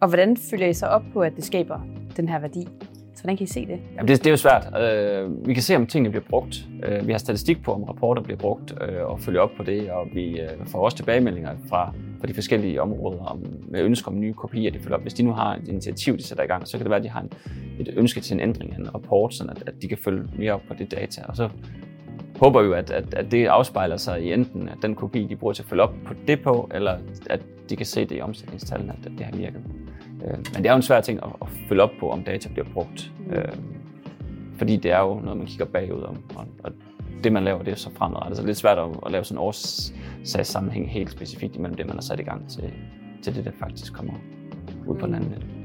Og hvordan følger I så op på, at det skaber den her værdi? Så hvordan kan I se det? Jamen det, det er jo svært. Uh, vi kan se, om tingene bliver brugt. Uh, vi har statistik på, om rapporter bliver brugt, uh, og følger op på det, og vi uh, får også tilbagemeldinger fra, fra de forskellige områder om, med ønsker om nye kopier, de følger op. Hvis de nu har et initiativ, de sætter i gang, så kan det være, at de har en, et ønske til en ændring af en rapport, så at, at de kan følge mere op på det data. Og så håber vi jo, at, at, at det afspejler sig i enten at den kopi, de bruger til at følge op på det på, eller at de kan se det i omsætningstallene, at det har virket. Øh, men det er jo en svær ting at, at følge op på, om data bliver brugt. Mm. Øh, fordi det er jo noget, man kigger bagud om, og, og det, man laver, det er så fremadrettet. Så det er lidt svært at, at lave sådan en årsagssammenhæng helt specifikt imellem det, man har sat i gang til, til det, der faktisk kommer ud på den anden